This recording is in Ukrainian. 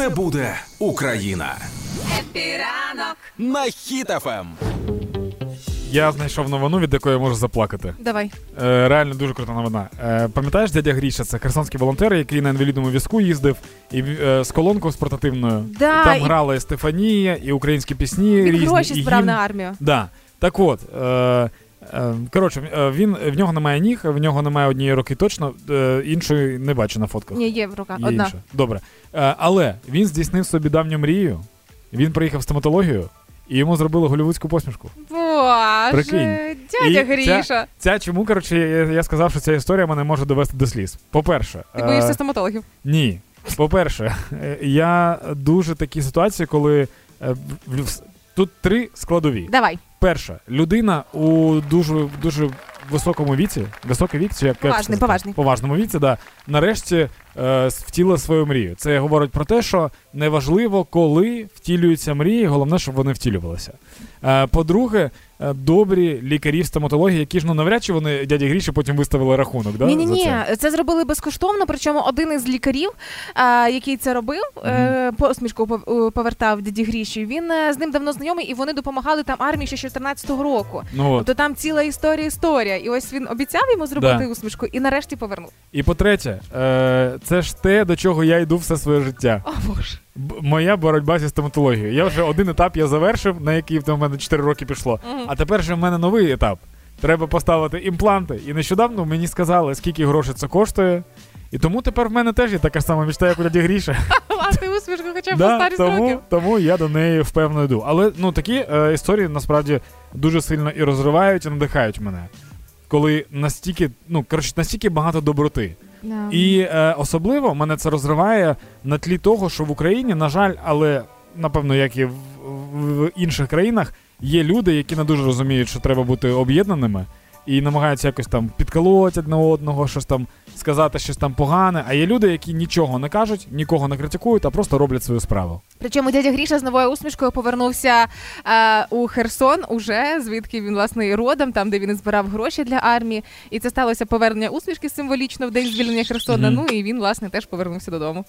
Все буде Україна Happy ранок. на Ем. Хіт-ФМ. Я знайшов новину, від якої я можу заплакати. Давай. Е, реально дуже крута новина. Е, пам'ятаєш дядя Гріша? Це херсонський волонтер, який на інвалідному візку їздив і е, з колонкою з портативною. Да, Там і- грала і Стефанія, і українські пісні Він різні. гроші і збирав гімн. на армію. Да. Так от. Е, Коротше, е, він в нього немає ніг, в нього немає однієї руки точно, е, іншої не бачу на фотках. Ні, є в руках. Є Одна. інша. Добре. Е, але він здійснив собі давню мрію. Він приїхав в стоматологію і йому зробили голівудську посмішку. Боже, Прикинь. дядя І Гріша. Ця чому, коротше, я, я сказав, що ця історія мене може довести до сліз. По-перше, Ти е, боїшся стоматологів. ні. По-перше, е, я дуже такі ситуації, коли е, тут три складові. Давай. Перша, людина у дуже дуже високому віці, високий вік, чи як Поважний, поважний. поважному віці, да, нарешті е, втілила свою мрію. Це говорить про те, що неважливо, коли втілюються мрії, головне, щоб вони втілювалися. Е, по-друге, е, добрі лікарі в стоматології, які ж ну навряд чи вони дяді Гріші потім виставили рахунок. Да, ні, ні, ні, це? це зробили безкоштовно. Причому один із лікарів, а, який це робив, е, посмішку пов- е, повертав дяді Гріші. Він е, з ним давно знайомий, і вони допомагали там армії ще з 14-го року. Ну, от. Тобто там ціла історія, історія. І ось він обіцяв йому зробити Да. усмішку, і нарешті повернув. І по-третє, е, це ж те, до чого я йду все своє життя. О боже. Б- моя боротьба зі стоматологією. Я вже один етап я завершив, на який в мене 4 роки пішло. Мгм. А тепер же в мене новий етап. Треба поставити імпланти. І нещодавно мені сказали, скільки грошей це коштує. І тому тепер в мене теж є така сама мечта, як у дяді Гріша. Мати усмішку хоча б Да, старість тому, років. тому я до неї впевнено йду. Але ну такі е, історії насправді дуже сильно і розривають, і надихають мене. Коли настільки, ну коротше, настільки багато доброти. І е, особливо мене це розриває на тлі того, що в Україні, на жаль, але напевно, як і в, в, в інших країнах, є люди, які не дуже розуміють, що треба бути об'єднаними, і намагаються якось там підколоти одне одного, щось там сказати, щось там погане. А є люди, які нічого не кажуть, нікого не критикують, а просто роблять свою справу. Причому дядя Гріша з новою усмішкою повернувся е, у Херсон, уже звідки він власне і родом, там де він збирав гроші для армії. І це сталося повернення усмішки символічно в день звільнення Херсона. Мгм. Ну і він власне теж повернувся додому.